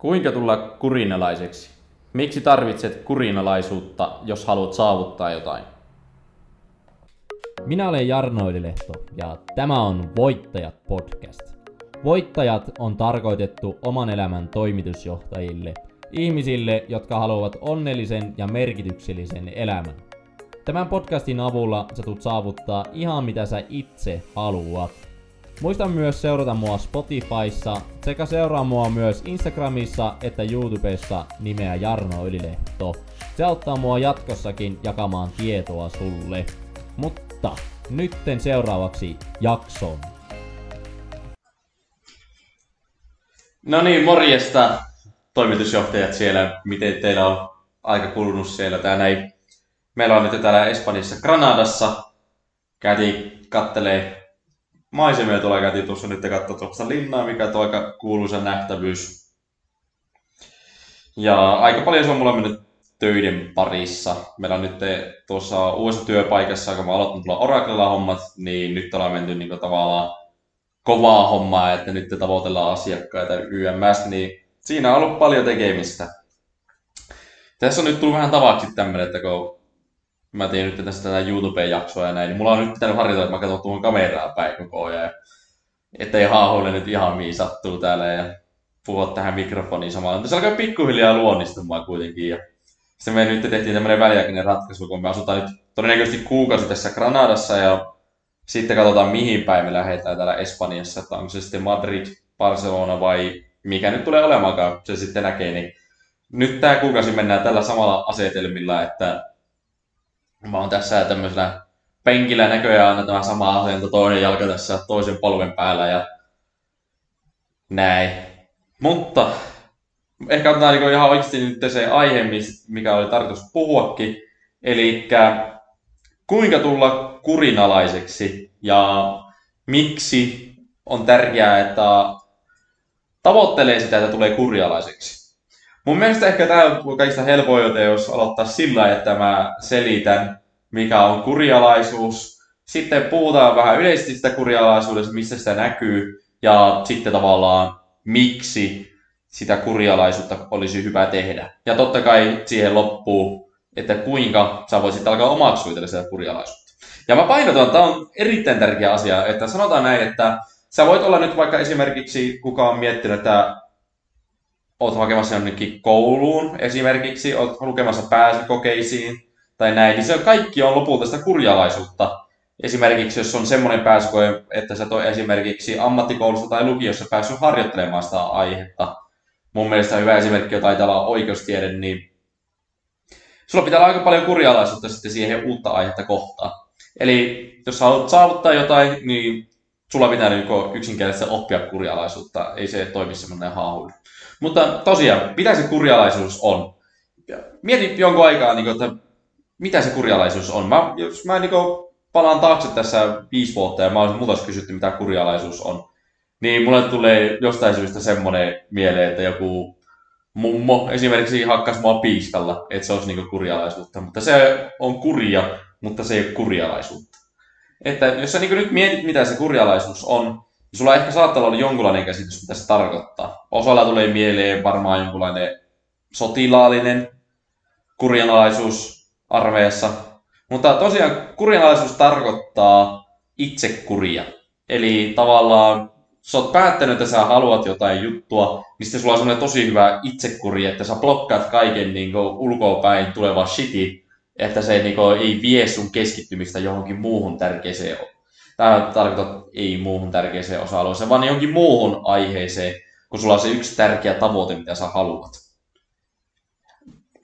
Kuinka tulla kurinalaiseksi? Miksi tarvitset kurinalaisuutta, jos haluat saavuttaa jotain? Minä olen Jarno Ylilehto ja tämä on Voittajat podcast. Voittajat on tarkoitettu oman elämän toimitusjohtajille, ihmisille, jotka haluavat onnellisen ja merkityksellisen elämän. Tämän podcastin avulla sä tulet saavuttaa ihan mitä sä itse haluat. Muista myös seurata mua Spotifyssa sekä seuraa mua myös Instagramissa että YouTubessa nimeä Jarno Ylilehto. Se auttaa mua jatkossakin jakamaan tietoa sulle. Mutta nytten seuraavaksi jakson. No niin, morjesta toimitusjohtajat siellä. Miten teillä on aika kulunut siellä tää näin? Meillä on nyt täällä Espanjassa Granadassa. Käytiin kattelee maisemia tuolla käytiin tuossa nyt katsoa tuosta linnaa, mikä on aika kuuluisa nähtävyys. Ja aika paljon se on mulla mennyt töiden parissa. Meillä on nyt tuossa uudessa työpaikassa, kun mä aloitin tuolla Oraclella hommat, niin nyt ollaan menty niin tavallaan kovaa hommaa, että nyt tavoitellaan asiakkaita YMS, niin siinä on ollut paljon tekemistä. Tässä on nyt tullut vähän tavaksi tämmöinen, että kun mä tein nyt tästä tätä YouTube-jaksoa ja näin, niin mulla on nyt pitänyt harjoitella, että mä katson tuohon kameraa päin koko ajan. Ettei haahuille nyt ihan mihin sattuu täällä ja puhua tähän mikrofoniin samalla. Mutta se alkaa pikkuhiljaa luonnistumaan kuitenkin. Ja sitten me nyt tehtiin tämmöinen väliaikainen ratkaisu, kun me asutaan nyt todennäköisesti kuukausi tässä Granadassa ja sitten katsotaan mihin päin me lähdetään täällä Espanjassa, että onko se sitten Madrid, Barcelona vai mikä nyt tulee olemaankaan, se sitten näkee, niin nyt tämä kuukausi mennään tällä samalla asetelmilla, että Mä oon tässä tämmöisellä penkillä näköjään aina tämä sama asento, toinen jalka tässä toisen polven päällä ja näin. Mutta ehkä otetaan niin ihan oikeasti nyt se aihe, mikä oli tarkoitus puhuakin. Eli kuinka tulla kurinalaiseksi ja miksi on tärkeää, että tavoittelee sitä, että tulee kurialaiseksi. Mun mielestä ehkä tämä on kaikista helpoin, jos aloittaa sillä, että mä selitän, mikä on kurialaisuus. Sitten puhutaan vähän yleisesti sitä kurialaisuudesta, missä sitä näkyy, ja sitten tavallaan miksi sitä kurialaisuutta olisi hyvä tehdä. Ja totta kai siihen loppuu, että kuinka sä voisit alkaa omaksua sitä kurialaisuutta. Ja mä painotan, että tämä on erittäin tärkeä asia, että sanotaan näin, että sä voit olla nyt vaikka esimerkiksi, kuka on miettinyt, että oot hakemassa jonnekin kouluun esimerkiksi, oot lukemassa pääsykokeisiin tai näin, niin se kaikki on lopulta sitä kurjalaisuutta. Esimerkiksi jos on semmoinen pääsykoe, että sä toi esimerkiksi ammattikoulussa tai lukiossa päässyt harjoittelemaan sitä aihetta. Mun mielestä hyvä esimerkki on taitaa olla oikeustiede, niin sulla pitää olla aika paljon kurjalaisuutta sitten siihen uutta aihetta kohtaan. Eli jos haluat saavuttaa jotain, niin sulla pitää niin yksinkertaisesti oppia kurjalaisuutta. Ei se toimi semmoinen haahuilu. Mutta tosiaan, mitä se kurjalaisuus on? Mietin jonkun aikaa, niin kuin, että mitä se kurjalaisuus on. Mä, jos mä niin kuin, palaan taakse tässä viisi vuotta ja mä olisin muuta kysytty, mitä kurjalaisuus on, niin mulle tulee jostain syystä semmoinen mieleen, että joku mummo esimerkiksi hakkas mua piiskalla, että se olisi niin kurjalaisuutta. Mutta se on kurja, mutta se ei ole kurjalaisuutta. Että jos sä niin nyt mietit, mitä se kurjalaisuus on, Sulla ehkä saattaa olla jonkunlainen käsitys, mitä se tarkoittaa. Osalla tulee mieleen varmaan jonkunlainen sotilaallinen kurjanalaisuus armeijassa. Mutta tosiaan kurjanalaisuus tarkoittaa itsekuria. Eli tavallaan sä oot päättänyt, että sä haluat jotain juttua, sitten sulla on semmoinen tosi hyvä itsekuri, että sä blokkaat kaiken niin ulkoa päin tuleva shiti, että se niin kuin, ei vie sun keskittymistä johonkin muuhun tärkeäseen tämä tarkoittaa ei muuhun tärkeäseen osa-alueeseen, vaan jonkin muuhun aiheeseen, kun sulla on se yksi tärkeä tavoite, mitä sä haluat.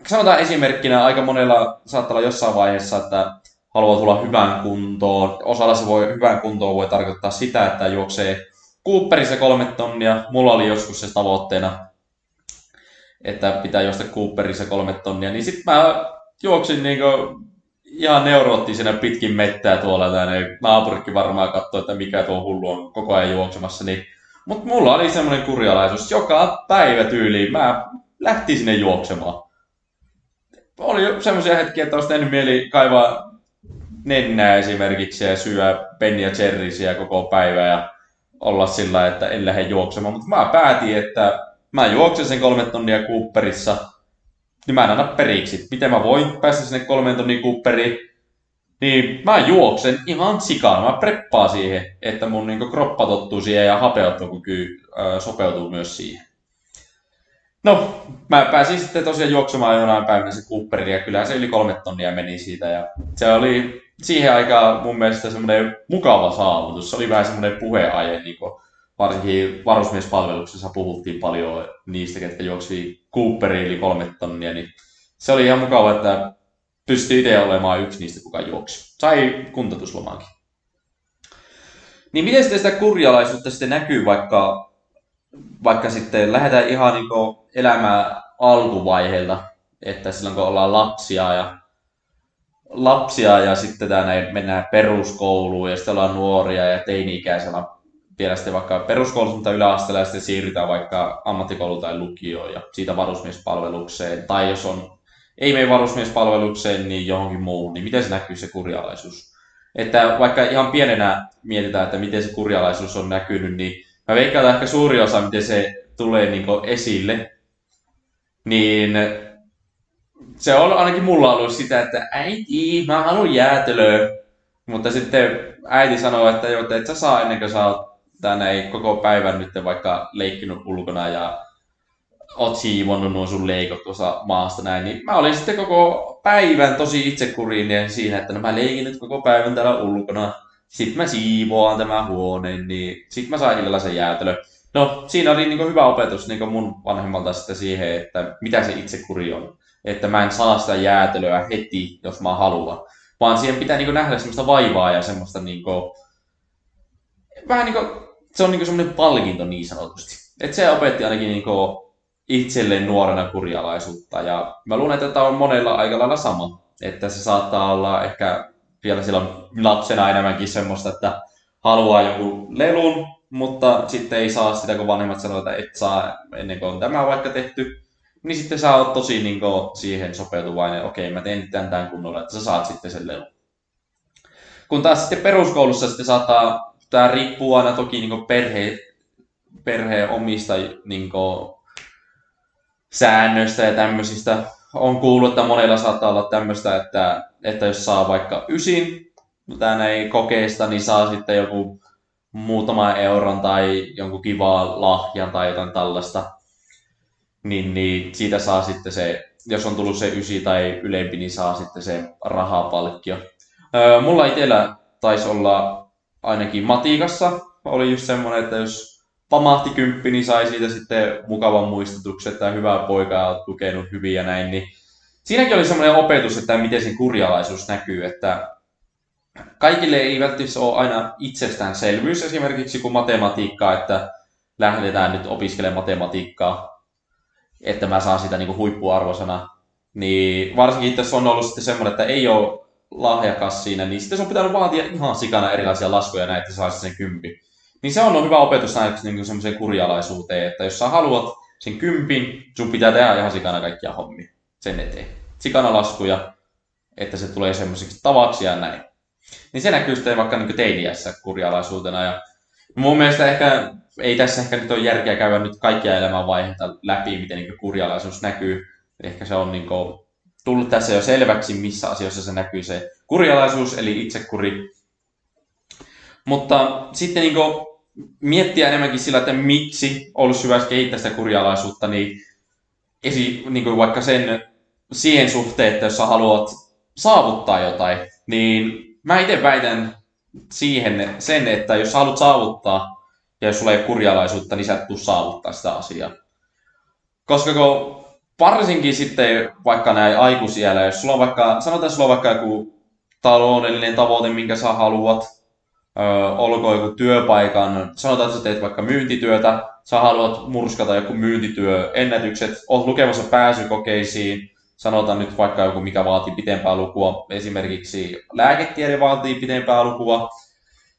Sanotaan esimerkkinä, aika monella saattaa olla jossain vaiheessa, että haluaa tulla hyvään kuntoon. Osalla se voi, hyvään kuntoon voi tarkoittaa sitä, että juoksee Cooperissa kolme tonnia. Mulla oli joskus se tavoitteena, että pitää juosta Cooperissa kolme tonnia. Niin sitten mä juoksin niin ihan neuroottisena pitkin mettää tuolla tänne. Naapurikin varmaan katsoi, että mikä tuo hullu on koko ajan juoksemassa. Niin... Mutta mulla oli semmoinen kurjalaisuus. Joka päivä tyyliin mä lähti sinne juoksemaan. Oli semmoisia hetkiä, että olisi tehnyt mieli kaivaa nennää esimerkiksi ja syödä Ben ja koko päivä ja olla sillä, että en lähde juoksemaan. Mutta mä päätin, että mä juoksen sen kolme tonnia Cooperissa, niin mä en anna periksi. Miten mä voin päästä sinne kolmen tonnin Cooperiin? Niin mä juoksen ihan sikaan. Mä preppaan siihen, että mun niin kroppa tottuu siihen ja hapeuttokyky äh, sopeutuu myös siihen. No, mä pääsin sitten tosiaan juoksemaan jonain päivänä se Cooperin ja kyllä se yli kolme tonnia meni siitä. Ja se oli siihen aikaan mun mielestä semmoinen mukava saavutus. Se oli vähän semmoinen puheenaihe, niin kuin varsinkin varusmiespalveluksessa puhuttiin paljon niistä, ketkä juoksi Cooperiin yli kolme tonnia, niin se oli ihan mukava, että pystyi itse olemaan yksi niistä, kuka juoksi. Sai kuntoutuslomaankin. Niin miten sitten sitä kurjalaisuutta sitten näkyy, vaikka, vaikka sitten lähdetään ihan niin elämää alkuvaiheelta, että silloin kun ollaan lapsia ja lapsia ja sitten tänne mennään peruskouluun ja sitten ollaan nuoria ja teini-ikäisenä vielä sitten vaikka peruskoulussa, mutta yläasteella ja sitten siirrytään vaikka ammattikouluun tai lukioon ja siitä varusmiespalvelukseen. Tai jos on, ei mene varusmiespalvelukseen, niin johonkin muuhun, niin miten se näkyy se kurjalaisuus? Että vaikka ihan pienenä mietitään, että miten se kurjalaisuus on näkynyt, niin mä veikkaan, että ehkä suuri osa, miten se tulee niin esille, niin se on ainakin mulla ollut sitä, että äiti, mä haluan jäätelöä. Mutta sitten äiti sanoo, että joo, et sä saa ennen kuin sä oot tänne koko päivän nyt vaikka leikkinyt ulkona ja oot siivonnut nuo sun leikot tuossa maasta näin, niin mä olin sitten koko päivän tosi itsekurinen siinä, että no mä leikin nyt koko päivän täällä ulkona. Sitten mä siivoan tämän huoneen, niin sitten mä sain illalla sen jäätelö. No, siinä oli niin hyvä opetus niin mun vanhemmalta sitten siihen, että mitä se itsekuri on. Että mä en saa sitä jäätelöä heti, jos mä haluan. Vaan siihen pitää niin nähdä semmoista vaivaa ja semmoista niin kuin, vähän niin kuin, se on niin semmoinen palkinto niin sanotusti. Että se opetti ainakin niin kuin itselleen nuorena kurjalaisuutta. Ja mä luulen, että tämä on monella aika lailla sama. Että se saattaa olla ehkä vielä silloin lapsena enemmänkin semmoista, että haluaa joku lelun, mutta sitten ei saa sitä, kun vanhemmat sanoo, että et saa ennen kuin on tämä vaikka tehty. Niin sitten sä oot tosi niin kuin, siihen sopeutuvainen, okei mä teen tämän, tämän kunnolla, että sä saat sitten sen lelun. Kun taas sitten peruskoulussa sitten saattaa, tämä riippuu aina toki niin perhe, omista niin säännöistä ja tämmöisistä. On kuullut, että monella saattaa olla tämmöistä, että, että jos saa vaikka ysin tänne ei kokeesta, niin saa sitten joku muutama euron tai jonkun kivaa lahjan tai jotain tällaista. Niin, niin siitä saa sitten se, jos on tullut se ysi tai ylempi, niin saa sitten se rahapalkkio. Öö, mulla itsellä taisi olla ainakin matikassa, oli just semmoinen, että jos pamahti kymppi, niin sai siitä sitten mukavan muistutuksen, että hyvä poika on tukenut hyvin ja näin. Niin siinäkin oli semmoinen opetus, että miten sen kurjalaisuus näkyy, että kaikille ei välttämättä ole aina itsestäänselvyys esimerkiksi kuin matematiikkaa, että lähdetään nyt opiskelemaan matematiikkaa, että mä saan sitä niin kuin huippuarvosana. Niin varsinkin tässä on ollut sitten semmoinen, että ei ole lahjakas siinä, niin sitten se on pitänyt vaatia ihan sikana erilaisia laskuja näin, että saisi sen kympi. Niin se on hyvä opetus näissä niin semmoiseen kurjalaisuuteen, että jos sä haluat sen kympin, sun pitää tehdä ihan sikana kaikkia hommia sen eteen. Sikana laskuja, että se tulee semmoiseksi tavaksi ja näin. Niin se näkyy sitten vaikka niin teiniässä kurjalaisuutena. Ja mun mielestä ehkä, ei tässä ehkä nyt ole järkeä käydä nyt kaikkia elämänvaiheita läpi, miten niin kurjalaisuus näkyy. Ehkä se on niin kuin, tullut tässä jo selväksi, missä asioissa se näkyy se kurjalaisuus, eli itsekuri. Mutta sitten niin miettiä enemmänkin sillä, että miksi olisi hyvä kehittää sitä kurjalaisuutta, niin, esi, niin kuin vaikka sen siihen suhteen, että jos sä haluat saavuttaa jotain, niin mä itse väitän siihen sen, että jos sä haluat saavuttaa ja jos sulla ei ole kurjalaisuutta, niin sä et tule saavuttaa sitä asiaa. Koska kun varsinkin sitten vaikka näin aikuisiellä, jos sulla on vaikka, sanotaan, sulla on vaikka joku taloudellinen tavoite, minkä sä haluat, ö, olkoon joku työpaikan, sanotaan, että sä teet vaikka myyntityötä, sä haluat murskata joku myyntityöennätykset, oot lukemassa pääsykokeisiin, sanotaan nyt vaikka joku, mikä vaatii pitempää lukua, esimerkiksi lääketiede vaatii pitempää lukua,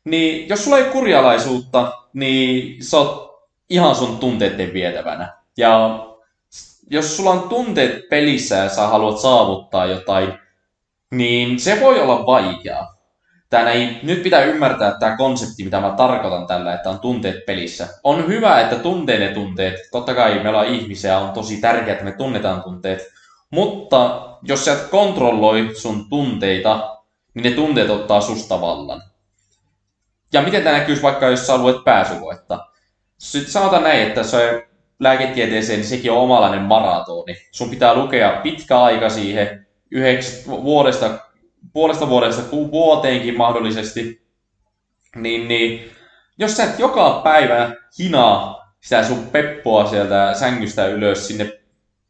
niin jos sulla ei kurjalaisuutta, niin sä oot ihan sun tunteiden vietävänä. Ja jos sulla on tunteet pelissä ja sä haluat saavuttaa jotain, niin se voi olla vaikeaa. Tää ei, nyt pitää ymmärtää tämä konsepti, mitä mä tarkoitan tällä, että on tunteet pelissä. On hyvä, että tuntee ne tunteet. Totta kai me ollaan ihmisiä, on tosi tärkeää, että me tunnetaan tunteet. Mutta jos sä et kontrolloi sun tunteita, niin ne tunteet ottaa susta vallan. Ja miten tämä näkyisi vaikka, jos sä luet pääsykoetta? Sitten sanotaan näin, että se lääketieteeseen, niin sekin on omalainen maratoni. Sun pitää lukea pitkä aika siihen, yhdeksi vuodesta, puolesta vuodesta vuoteenkin mahdollisesti. Niin, niin jos sä et joka päivä hinaa sitä sun peppoa sieltä sängystä ylös sinne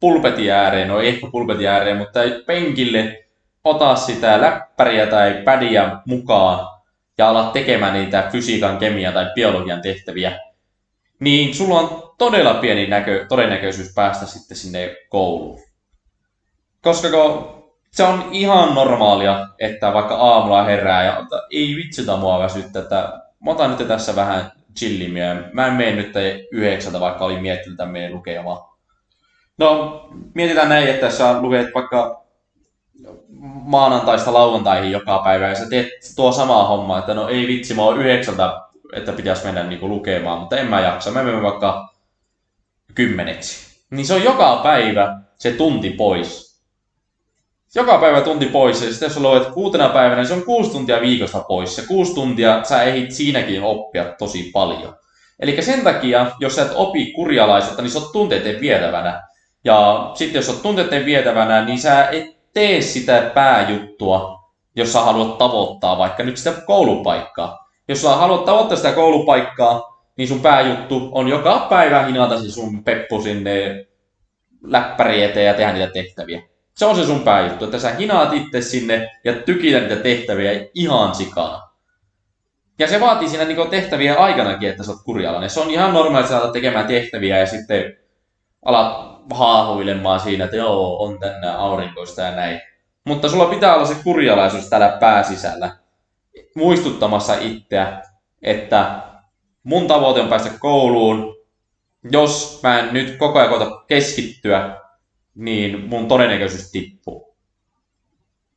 pulpetin ääreen, no ei ehkä pulpetin ääreen, mutta penkille, ota sitä läppäriä tai pädiä mukaan ja ala tekemään niitä fysiikan, kemian tai biologian tehtäviä, niin sulla on todella pieni näkö, todennäköisyys päästä sitten sinne kouluun. Koska se on ihan normaalia, että vaikka aamulla herää ja ei vitsitä mua väsyttä, että mä otan nyt tässä vähän chillimiä. Mä en mene nyt yhdeksältä, vaikka olin miettinyt tämän meidän. No, mietitään näin, että sä luet vaikka maanantaista lauantaihin joka päivä ja sä teet tuo samaa hommaa, että no ei vitsi, mä oon yhdeksältä, että pitäisi mennä niinku lukemaan, mutta en mä jaksa, mä menen vaikka kymmeneksi. Niin se on joka päivä se tunti pois. Joka päivä tunti pois, ja sitten jos luet kuutena päivänä, niin se on kuusi tuntia viikosta pois. Ja kuusi tuntia sä ehdit siinäkin oppia tosi paljon. Eli sen takia, jos sä et opi kurjalaisuutta, niin sä oot tunteiden vietävänä. Ja sitten jos oot tunteiden vietävänä, niin sä et tee sitä pääjuttua, jos sä haluat tavoittaa vaikka nyt sitä koulupaikkaa. Jos sä haluat tavoittaa sitä koulupaikkaa, niin sun pääjuttu on joka päivä hinata se sun peppu sinne läppäri eteen ja tehdä niitä tehtäviä. Se on se sun pääjuttu, että sä hinaat itse sinne ja tykitä niitä tehtäviä ihan sikana. Ja se vaatii siinä niin tehtäviä aikanakin, että sä oot kurjalainen. Se on ihan normaali, että sä tekemään tehtäviä ja sitten alat haahuilemaan siinä, että joo, on tänne aurinkoista ja näin. Mutta sulla pitää olla se kurjalaisuus täällä pääsisällä muistuttamassa itseä, että mun tavoite on päästä kouluun. Jos mä en nyt koko ajan koeta keskittyä, niin mun todennäköisyys tippuu.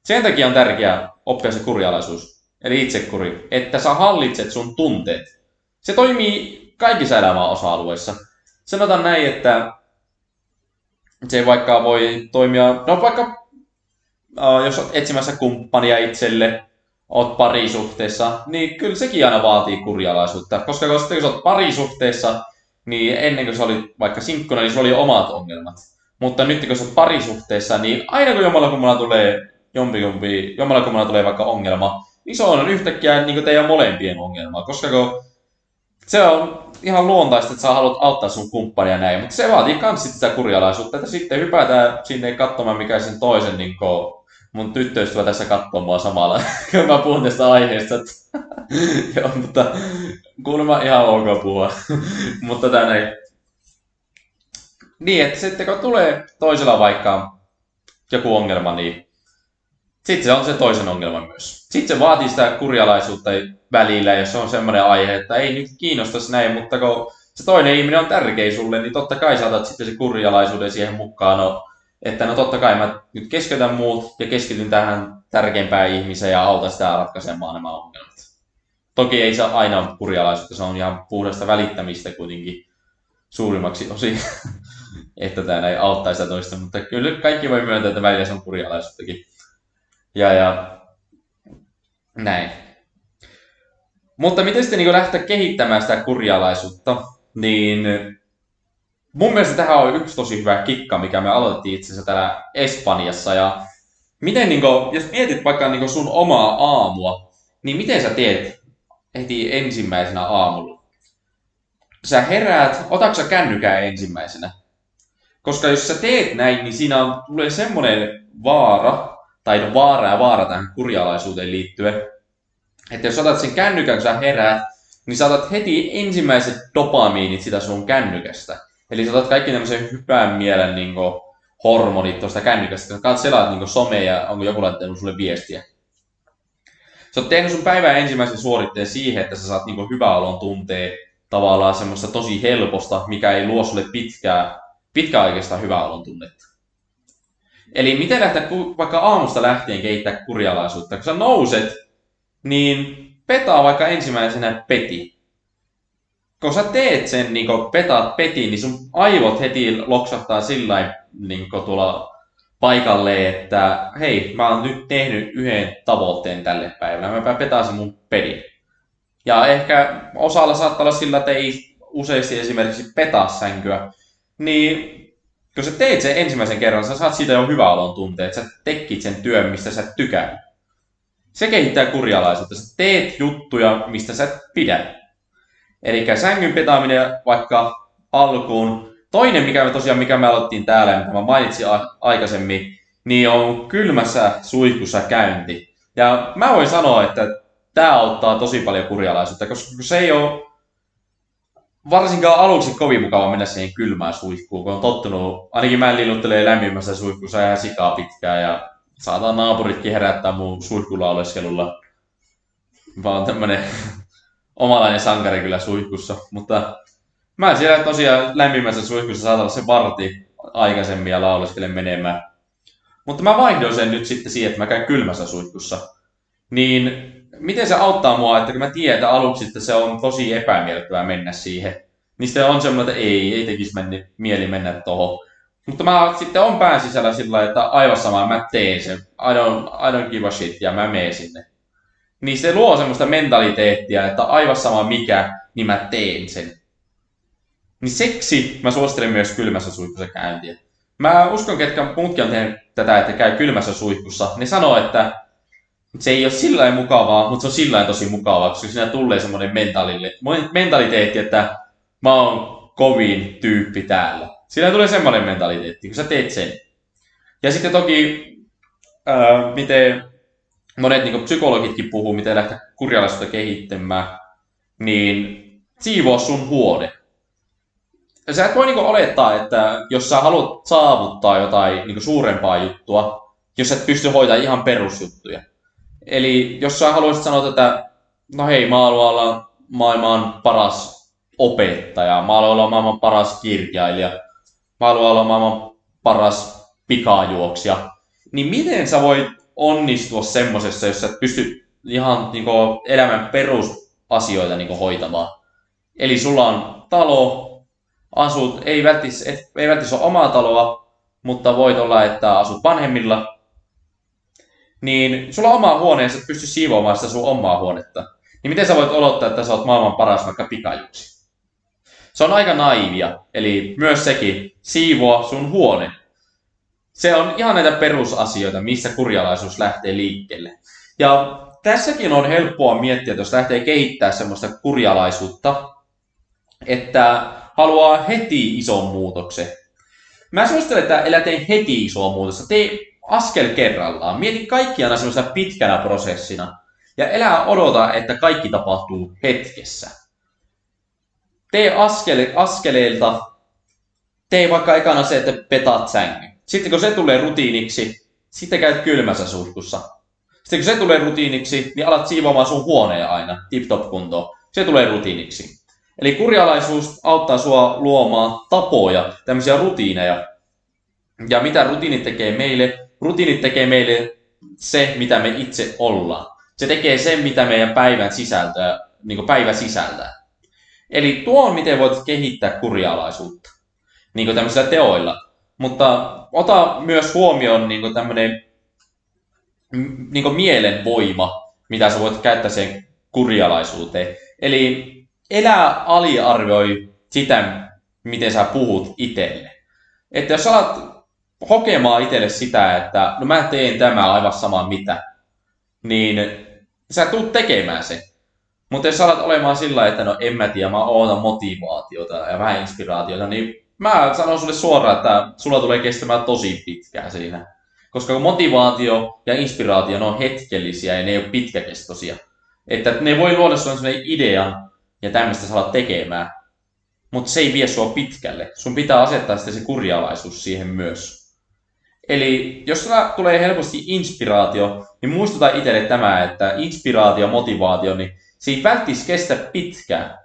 Sen takia on tärkeää oppia se kurjalaisuus, eli itsekuri, että sä hallitset sun tunteet. Se toimii kaikissa elämän osa-alueissa. Sanotaan näin, että se vaikka voi toimia, no vaikka uh, jos olet etsimässä kumppania itselle, oot parisuhteessa, niin kyllä sekin aina vaatii kurjalaisuutta. Koska jos, jos olet parisuhteessa, niin ennen kuin sä olit vaikka sinkkuna, niin sulla oli omat ongelmat. Mutta nyt kun sä olet parisuhteessa, niin aina kun jommalla kummalla tulee jompikumpi, jommalla kummalla tulee vaikka ongelma, niin se on yhtäkkiä niin teidän molempien ongelma. Koska kun se on ihan luontaista, että sä haluat auttaa sun kumppania näin, mutta se vaatii myös sitä kurjalaisuutta, että sitten hypätään sinne katsomaan, mikä sen toisen niin kuin, mun tyttöystävä tässä katsoo mua samalla, kun mä puhun tästä aiheesta. Joo, mutta kuulemma ihan ok puhua. mutta tää näin. Niin, että sitten kun tulee toisella vaikka joku ongelma, niin sitten se on se toisen ongelma myös. Sitten se vaatii sitä kurjalaisuutta välillä, jos se on semmoinen aihe, että ei nyt kiinnostaisi näin, mutta kun se toinen ihminen on tärkeä sulle, niin totta kai saatat sitten se kurjalaisuuden siihen mukaan. No, että no totta kai mä nyt keskeytän muut ja keskityn tähän tärkeimpään ihmiseen ja auta sitä ratkaisemaan nämä ongelmat. Toki ei saa aina ole kurjalaisuutta, se on ihan puhdasta välittämistä kuitenkin suurimmaksi osin, että tämä ei auttaisi sitä toista, mutta kyllä kaikki voi myöntää, että välillä se on kurjalaisuuttakin. Ja, ja näin. Mutta miten sitten niin lähteä kehittämään sitä kurjalaisuutta, niin mun mielestä tähän on yksi tosi hyvä kikka, mikä me aloitettiin itse asiassa täällä Espanjassa. Ja miten, niin kuin, jos mietit vaikka niin sun omaa aamua, niin miten sä teet heti ensimmäisenä aamulla? Sä heräät, otatko sä kännykää ensimmäisenä? Koska jos sä teet näin, niin siinä on, tulee semmoinen vaara, tai no vaara ja vaara tähän kurjalaisuuteen liittyen, että jos otat sen kännykän, kun sä heräät, niin saatat heti ensimmäiset dopamiinit sitä sun kännykästä. Eli sä otat kaikki tämmöisen hyvän mielen niin kuin, hormonit tuosta kännykästä. Sä selaat niin somea ja onko joku laittanut sulle viestiä. Sä oot tehnyt sun päivän ensimmäisen suoritteen siihen, että sä saat niin hyvää olon tuntee tavallaan semmoista tosi helposta, mikä ei luo sulle pitkää, pitkäaikaista hyvää olon tunnetta. Eli miten lähteä vaikka aamusta lähtien kehittää kurjalaisuutta? Kun sä nouset, niin petaa vaikka ensimmäisenä peti. Kun sä teet sen, niin kun petaat petiin, niin sun aivot heti loksahtaa sillä niin tuolla paikalle, että hei, mä oon nyt tehnyt yhden tavoitteen tälle päivälle, mä petasin mun pedin. Ja ehkä osalla saattaa olla sillä, että ei useasti esimerkiksi petaa sänkyä, niin kun sä teet sen ensimmäisen kerran, sä saat siitä jo hyvä olon tunteen, että sä tekit sen työn, mistä sä tykää. Se kehittää kurjalaisuutta. Sä teet juttuja, mistä sä et pidä. Eli sängyn petaaminen vaikka alkuun. Toinen, mikä me tosiaan, mikä me aloittiin täällä, mitä mä mainitsin a- aikaisemmin, niin on kylmässä suihkussa käynti. Ja mä voin sanoa, että tämä auttaa tosi paljon kurjalaisuutta, koska se ei ole varsinkaan aluksi kovin mukava mennä siihen kylmään suihkuun, kun on tottunut, ainakin mä lilluttelee lämpimässä suihkussa ihan sikaa pitkään ja saatan naapuritkin herättää mun suihkulauleskelulla. Oon tämmönen omalainen sankari kyllä suihkussa, mutta mä siellä tosiaan lämpimässä suihkussa saatan se varti aikaisemmin ja lauleskelen menemään. Mutta mä vaihdoin sen nyt sitten siihen, että mä käyn kylmässä suihkussa. Niin miten se auttaa mua, että kun mä tiedän, että aluksi että se on tosi epämiellyttävää mennä siihen, niin sitten on semmoinen, että ei, ei tekisi mennä, mieli mennä tuohon. Mutta mä sitten on pään sisällä sillä että aivan sama, mä teen sen. I don't, I don't give a shit, ja mä menen sinne. Niin se luo semmoista mentaliteettia, että aivan sama mikä, niin mä teen sen. Niin seksi mä suosittelen myös kylmässä suihkussa käyntiä. Mä uskon, ketkä muutkin on tehnyt tätä, että käy kylmässä suihkussa. Ne sanoo, että se ei ole sillä mukavaa, mutta se on sillä tosi mukavaa, koska siinä tulee semmoinen mentaliteetti, että mä oon kovin tyyppi täällä. Siinä tulee semmoinen mentaliteetti, kun sä teet sen. Ja sitten toki, ää, miten monet niin psykologitkin puhuu, miten lähteä kurjalaisuutta kehittämään, niin siivoo sun huone. Sä et voi niin olettaa, että jos sä haluat saavuttaa jotain niin suurempaa juttua, jos sä et pysty hoitamaan ihan perusjuttuja, Eli jos sä haluaisit sanoa tätä, no hei, mä haluan olla maailman paras opettaja, mä haluan olla maailman paras kirjailija, mä haluan olla maailman paras pikajuoksija, niin miten sä voit onnistua semmosessa, jos sä et pysty ihan niin kuin, elämän perusasioita niin kuin, hoitamaan? Eli sulla on talo, asut, ei välttämättä, ei välttämättä ole omaa taloa, mutta voit olla, että asut vanhemmilla, niin sulla on oma huone ja sä et pysty siivoamaan sitä sun omaa huonetta. Niin miten sä voit odottaa, että sä oot maailman paras vaikka pikajuksi? Se on aika naivia, eli myös sekin, siivoa sun huone. Se on ihan näitä perusasioita, missä kurjalaisuus lähtee liikkeelle. Ja tässäkin on helppoa miettiä, että jos lähtee kehittämään semmoista kurjalaisuutta, että haluaa heti ison muutoksen. Mä suosittelen, että älä tee heti isoa muutosta. Tee askel kerrallaan. Mieti kaikki aina semmoisena pitkänä prosessina. Ja elää odota, että kaikki tapahtuu hetkessä. Tee askele, askeleilta. Tee vaikka ekana se, että petaat sängy. Sitten kun se tulee rutiiniksi, sitten käyt kylmässä suihkussa. Sitten kun se tulee rutiiniksi, niin alat siivoamaan sun huoneen aina tip-top kuntoon. Se tulee rutiiniksi. Eli kurjalaisuus auttaa sua luomaan tapoja, tämmöisiä rutiineja. Ja mitä rutiinit tekee meille? rutiinit tekee meille se, mitä me itse ollaan. Se tekee sen, mitä meidän päivän sisältöä, niin kuin päivä sisältää. Eli tuo on, miten voit kehittää kurjalaisuutta niin kuin tämmöisillä teoilla. Mutta ota myös huomioon niin tämmöinen niin mielenvoima, mitä sä voit käyttää sen kurjalaisuuteen. Eli elää aliarvioi sitä, miten sä puhut itselle. Että jos alat hokemaan itselle sitä, että no mä teen tämä aivan sama mitä, niin sä tulet tekemään se. Mutta jos alat olemaan sillä että no en mä tiedä, mä ootan motivaatiota ja vähän inspiraatiota, niin mä sanon sulle suoraan, että sulla tulee kestämään tosi pitkään siinä. Koska motivaatio ja inspiraatio ne on hetkellisiä ja ne ei ole pitkäkestoisia. Että ne voi luoda sulle sellainen idea ja tämmöistä sä alat tekemään. Mutta se ei vie sua pitkälle. Sun pitää asettaa sitten se kurjalaisuus siihen myös. Eli jos sulla tulee helposti inspiraatio, niin muistuta itselle tämä, että inspiraatio, motivaatio, niin se ei välttis kestä pitkään,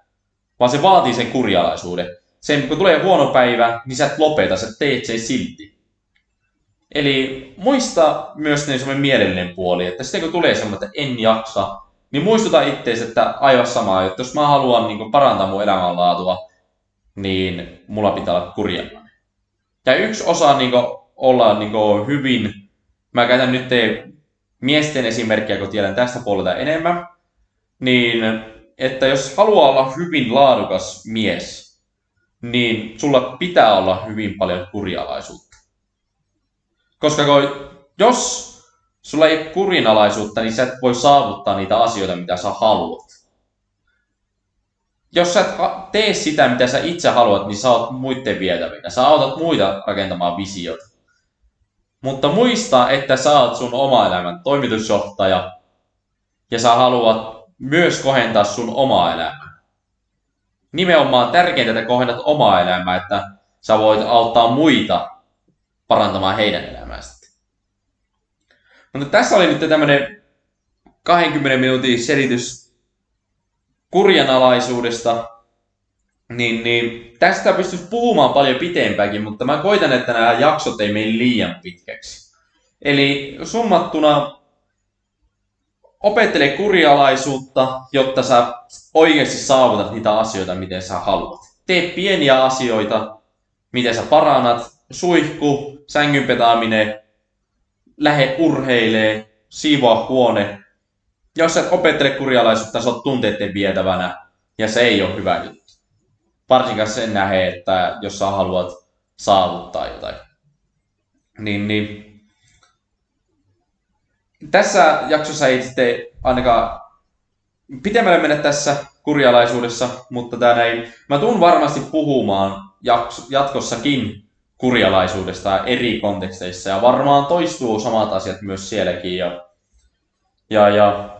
vaan se vaatii sen kurjalaisuuden. Sen, kun tulee huono päivä, niin sä et lopeta, sä teet sen silti. Eli muista myös ne semmoinen mielellinen puoli, että sitten kun tulee semmoinen, että en jaksa, niin muistuta itseäsi, että aivan sama, että jos mä haluan niin parantaa mun elämänlaatua, niin mulla pitää olla kurjalla. Ja yksi osa niin kuin, olla niin kuin, hyvin, mä käytän nyt miesten esimerkkiä, kun tiedän tästä puolelta enemmän, niin että jos haluaa olla hyvin laadukas mies, niin sulla pitää olla hyvin paljon kurialaisuutta. Koska jos sulla ei ole kurinalaisuutta, niin sä et voi saavuttaa niitä asioita, mitä sä haluat. Jos sä et tee sitä, mitä sä itse haluat, niin sä oot muiden vietävinä. Sä autat muita rakentamaan visiota. Mutta muista, että sä oot sun oma elämän toimitusjohtaja ja sä haluat myös kohentaa sun omaa elämää. Nimenomaan tärkeintä, että kohennat omaa elämää, että sä voit auttaa muita parantamaan heidän elämäänsä. Mutta tässä oli nyt tämmöinen 20 minuutin selitys kurjanalaisuudesta. Niin, niin tästä pystyisi puhumaan paljon pitempäänkin, mutta mä koitan, että nämä jaksot ei mene liian pitkäksi. Eli summattuna opettele kurialaisuutta, jotta sä oikeasti saavutat niitä asioita, miten sä haluat. Tee pieniä asioita, miten sä parannat. Suihku, sängynpetaaminen, lähde urheilee, siivoa huone. Jos sä et opettele kurjalaisuutta, sä oot tunteiden vietävänä, ja se ei ole hyvä juttu. Varsinkaan sen nähe, että jos sä haluat saavuttaa jotain. Niin, niin. Tässä jaksossa ei sitten ainakaan pitemmälle mennä tässä kurjalaisuudessa, mutta tää näin. Mä tuun varmasti puhumaan jatkossakin kurjalaisuudesta eri konteksteissa ja varmaan toistuu samat asiat myös sielläkin ja, ja, ja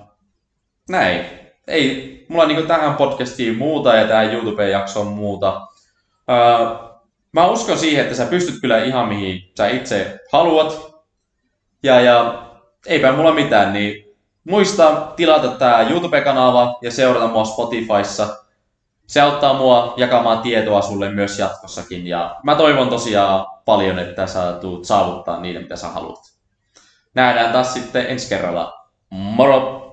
näin. Ei mulla niinku tähän podcastiin muuta ja tähän YouTube-jaksoon muuta. Öö, mä uskon siihen, että sä pystyt kyllä ihan mihin sä itse haluat. Ja, ja eipä mulla mitään, niin muista tilata tää YouTube-kanava ja seurata mua Spotifyssa – se auttaa mua jakamaan tietoa sulle myös jatkossakin. Ja mä toivon tosiaan paljon, että sä tulet saavuttaa niitä, mitä sä haluat. Nähdään taas sitten ensi kerralla. Moro!